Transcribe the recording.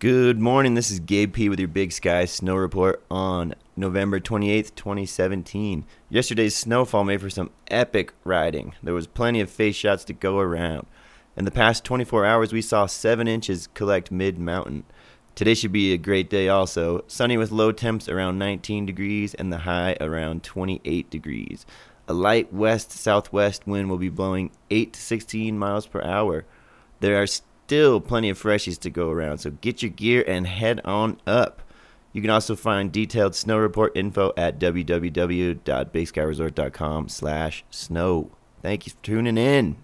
Good morning. This is Gabe P with your Big Sky Snow Report on November 28th, 2017. Yesterday's snowfall made for some epic riding. There was plenty of face shots to go around. In the past 24 hours, we saw 7 inches collect mid mountain. Today should be a great day also. Sunny with low temps around 19 degrees and the high around 28 degrees. A light west southwest wind will be blowing 8 to 16 miles per hour. There are still plenty of freshies to go around, so get your gear and head on up. You can also find detailed snow report info at www.bigskyresort.com slash snow. Thank you for tuning in.